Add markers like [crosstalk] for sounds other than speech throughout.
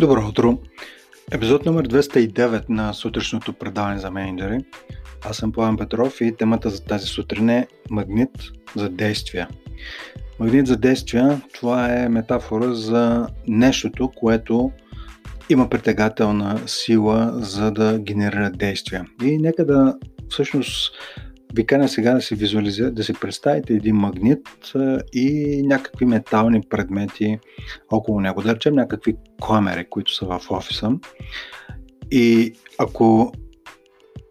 Добро утро! Епизод номер 209 на сутрешното предаване за менеджери. Аз съм Пламен Петров и темата за тази сутрин е магнит за действия. Магнит за действия, това е метафора за нещото, което има притегателна сила за да генерира действия. И нека да всъщност ви каня сега да си визуализирате, да си представите един магнит и някакви метални предмети около него. Да речем някакви камери, които са в офиса. И ако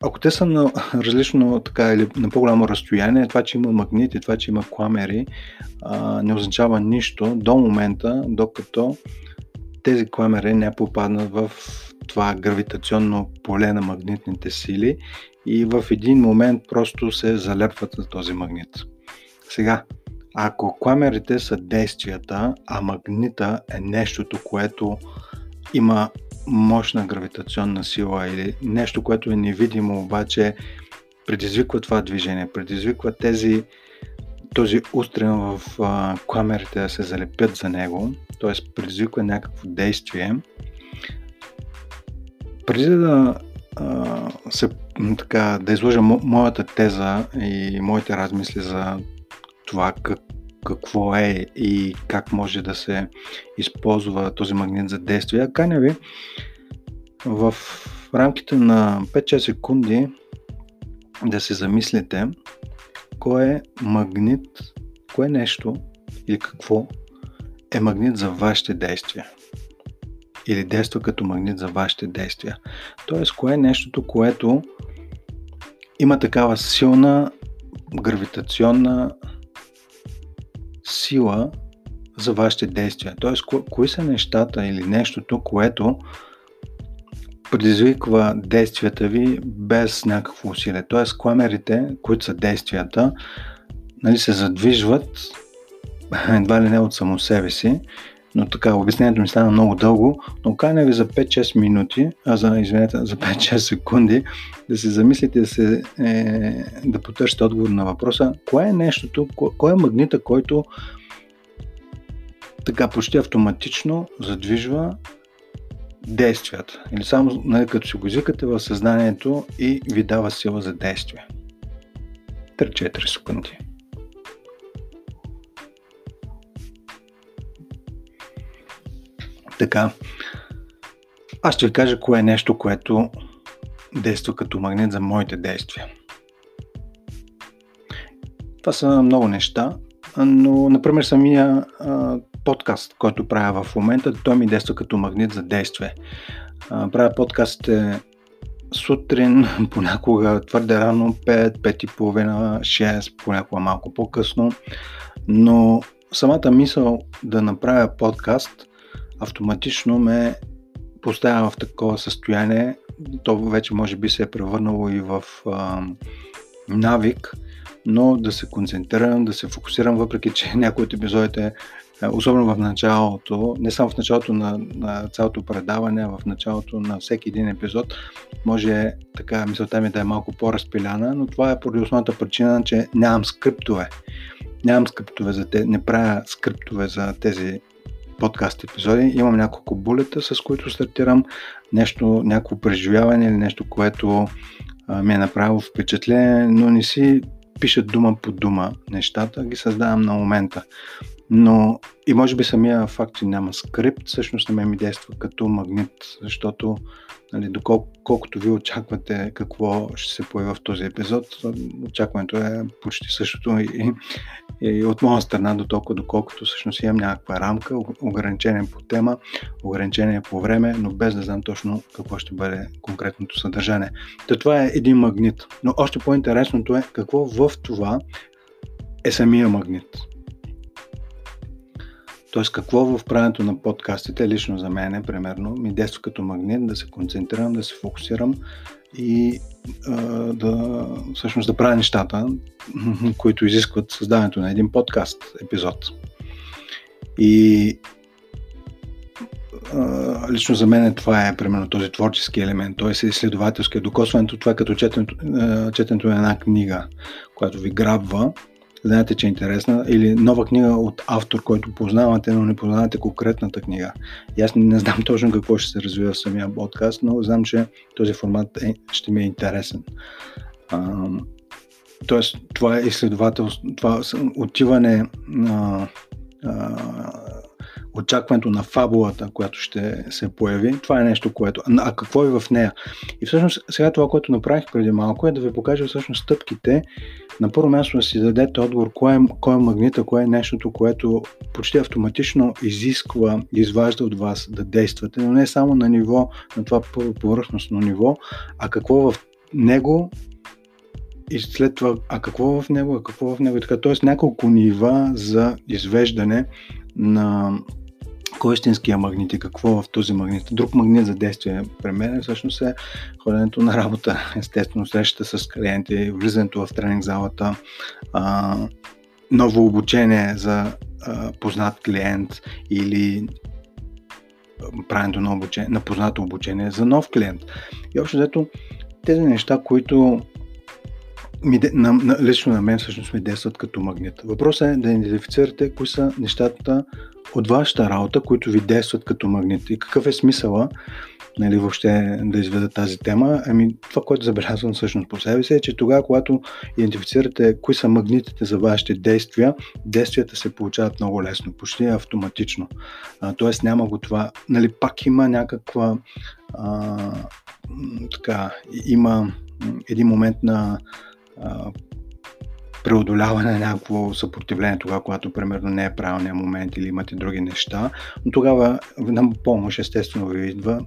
ако те са на [laughs] различно така или на по-голямо разстояние, това, че има магнити, това, че има камери, не означава нищо до момента, докато тези камери не попаднат в това гравитационно поле на магнитните сили и в един момент просто се залепват на този магнит. Сега, ако камерите са действията, а магнита е нещото, което има мощна гравитационна сила или нещо, което е невидимо, обаче предизвиква това движение, предизвиква тези, този устрем в а, камерите да се залепят за него, т.е. предизвиква някакво действие. Преди да а, се, така, да изложа мо, моята теза и моите размисли за това как, какво е и как може да се използва този магнит за действие. Каня ви в рамките на 5-6 секунди да се замислите кое е магнит, кое нещо или какво е магнит за вашите действия или действа като магнит за вашите действия. Тоест, кое е нещото, което има такава силна гравитационна сила за вашите действия. Тоест, ко- кои са нещата или нещото, което предизвиква действията ви без някакво усилие. Тоест, камерите, които са действията, нали, се задвижват [laughs] едва ли не от само себе си но така, обяснението ми стана много дълго, но каня ви за 5-6 минути, а за, извинете, за 5-6 секунди да се замислите, да, се, е, да потърсите отговор на въпроса, кое е нещото, кой е магнита, който така почти автоматично задвижва действията. Или само нали, като си го извикате в съзнанието и ви дава сила за действие. 3-4 секунди. Така, аз ще ви кажа кое е нещо, което действа като магнит за моите действия. Това са много неща, но, например, самия а, подкаст, който правя в момента, той ми действа като магнит за действие. А, правя подкастите сутрин, [laughs] понякога твърде рано, 5, 5 и половина, 6, понякога малко по-късно, но самата мисъл да направя подкаст автоматично ме поставя в такова състояние. То вече може би се е превърнало и в а, навик, но да се концентрирам, да се фокусирам, въпреки че [laughs] някои от епизодите, особено в началото, не само в началото на, на цялото предаване, а в началото на всеки един епизод, може така мисълта ми да е малко по-разпиляна, но това е поради основната причина, че нямам скриптове. Нямам скриптове за те, не правя скриптове за тези подкаст епизоди. Имам няколко булета, с които стартирам нещо, някакво преживяване или нещо, което ми е направило впечатление, но не си пиша дума по дума нещата, ги създавам на момента. Но и може би самия факт, че няма скрипт, всъщност на мен ми действа като магнит, защото нали, доколкото ви очаквате какво ще се появи в този епизод, очакването е почти същото и, и от моя страна до толкова, доколкото всъщност имам някаква рамка, ограничение по тема, ограничение по време, но без да знам точно какво ще бъде конкретното съдържание. То това е един магнит. Но още по-интересното е какво в това е самия магнит. Тоест какво в правенето на подкастите, лично за мен, примерно, ми действа като магнит да се концентрирам, да се фокусирам и да всъщност да правя нещата, [laughs] които изискват създаването на един подкаст епизод. И лично за мен това е примерно този творчески елемент, т.е. изследователския докосването, това е като четенето, четенето на една книга, която ви грабва знаете, че е интересна, или нова книга от автор, който познавате, но не познавате конкретната книга. И аз не знам [laughs] точно какво ще се развива в самия подкаст, но знам, че този формат е, ще ми е интересен. А, тоест, това е изследователство, това отиване на очакването на фабулата, която ще се появи. Това е нещо, което... А какво е в нея? И всъщност сега това, което направих преди малко е да ви покажа всъщност стъпките. На първо място да си дадете отговор кое е, кое е магнита, кое е нещото, което почти автоматично изисква, изважда от вас да действате, но не само на ниво, на това повърхностно ниво, а какво в него и след това, а какво в него, а какво в него и така. Тоест няколко нива за извеждане на кой е истинския магнит и какво в този магнит. Друг магнит за действие при мен всъщност е ходенето на работа, естествено срещата с клиенти, влизането в тренинг залата, а, ново обучение за а, познат клиент или правенето на, обучение, на познато обучение за нов клиент. И общо взето тези неща, които ми, на, на, лично на мен всъщност ми действат като магнит. Въпросът е да идентифицирате кои са нещата от вашата работа, които ви действат като магнит. И какъв е смисъла нали, въобще да изведа тази тема? Ами, това, което забелязвам всъщност по себе си е, че тогава, когато идентифицирате кои са магнитите за вашите действия, действията се получават много лесно, почти автоматично. А, тоест няма го това. Нали, пак има някаква а, така, има един момент на преодоляване на някакво съпротивление тогава, когато примерно не е правилният момент или имате други неща, но тогава на помощ естествено ви идва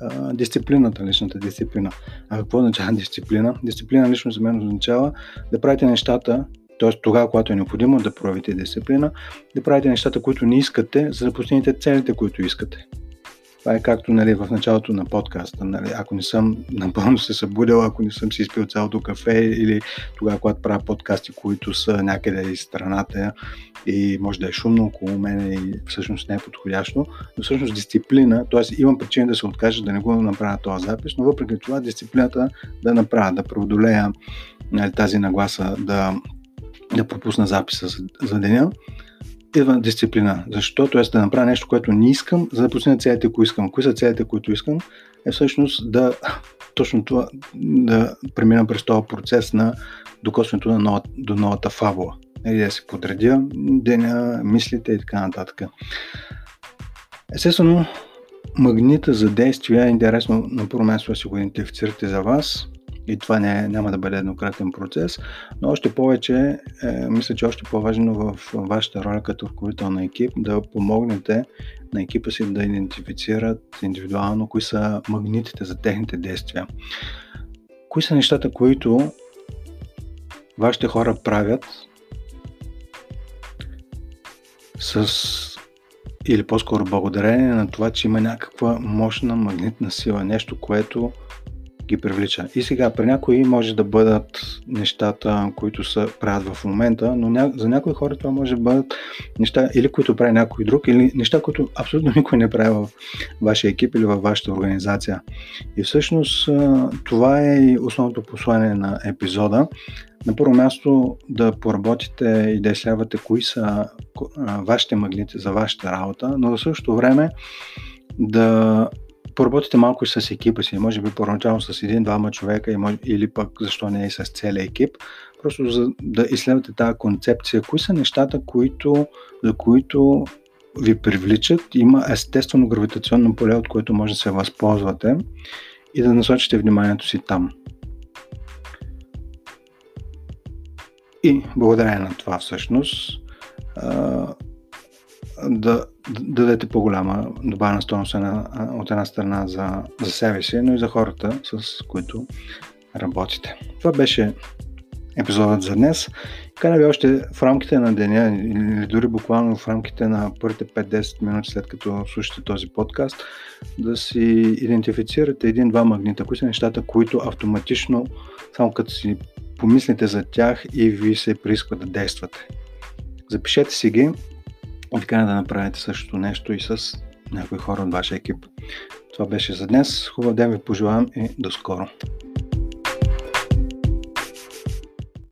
а, дисциплината, личната дисциплина. А какво означава дисциплина? Дисциплина лично за мен означава да правите нещата, т.е. тогава, когато е необходимо да проявите дисциплина, да правите нещата, които не искате, за да постигнете целите, които искате. Това е както нали, в началото на подкаста. Нали, ако не съм напълно се събудил, ако не съм си изпил цялото кафе или тогава, когато правя подкасти, които са някъде из страната и може да е шумно около мен и всъщност не е подходящо, но всъщност дисциплина, т.е. имам причина да се откажа да не го направя този запис, но въпреки това дисциплината да направя, да преодолея нали, тази нагласа, да, да пропусна записа за, за деня идва дисциплина. Защо? Тоест да направя нещо, което не искам, за да постигна целите, които искам. Кои са целите, които искам? Е всъщност да точно това, да премина през този процес на докосването на новата, до новата фабула. Или да се подредя деня, мислите и така нататък. Естествено, магнита за действие е интересно на първо място да си го идентифицирате за вас и това не, няма да бъде еднократен процес, но още повече, е, мисля, че още по-важно в вашата роля като ръководител на екип да помогнете на екипа си да идентифицират индивидуално кои са магнитите за техните действия. Кои са нещата, които вашите хора правят с или по-скоро благодарение на това, че има някаква мощна магнитна сила, нещо, което ги привлича. И сега, при някои може да бъдат нещата, които се правят в момента, но ня... за някои хора това може да бъдат неща, или които прави някой друг, или неща, които абсолютно [laughs] никой не прави в вашия екип или във вашата организация. И всъщност това е и основното послание на епизода. На първо място да поработите и да изследвате кои са вашите магнити за вашата работа, но в същото време да поработите малко и с екипа си, може би първоначално с един-двама човека или пък защо не и с целия екип, просто за да изследвате тази концепция, кои са нещата, които, за които ви привличат, има естествено гравитационно поле, от което може да се възползвате и да насочите вниманието си там. И благодарение на това всъщност да, да дадете по-голяма добавена стойност от една страна за, за себе си, но и за хората, с които работите. Това беше епизодът за днес. Каня ви още в рамките на деня или дори буквално в рамките на първите 5-10 минути след като слушате този подкаст да си идентифицирате един-два магнита, кои са нещата, които автоматично, само като си помислите за тях и ви се приисква да действате. Запишете си ги така да направите същото нещо и с някои хора от вашия екип. Това беше за днес. Хубав ден ви пожелавам и до скоро.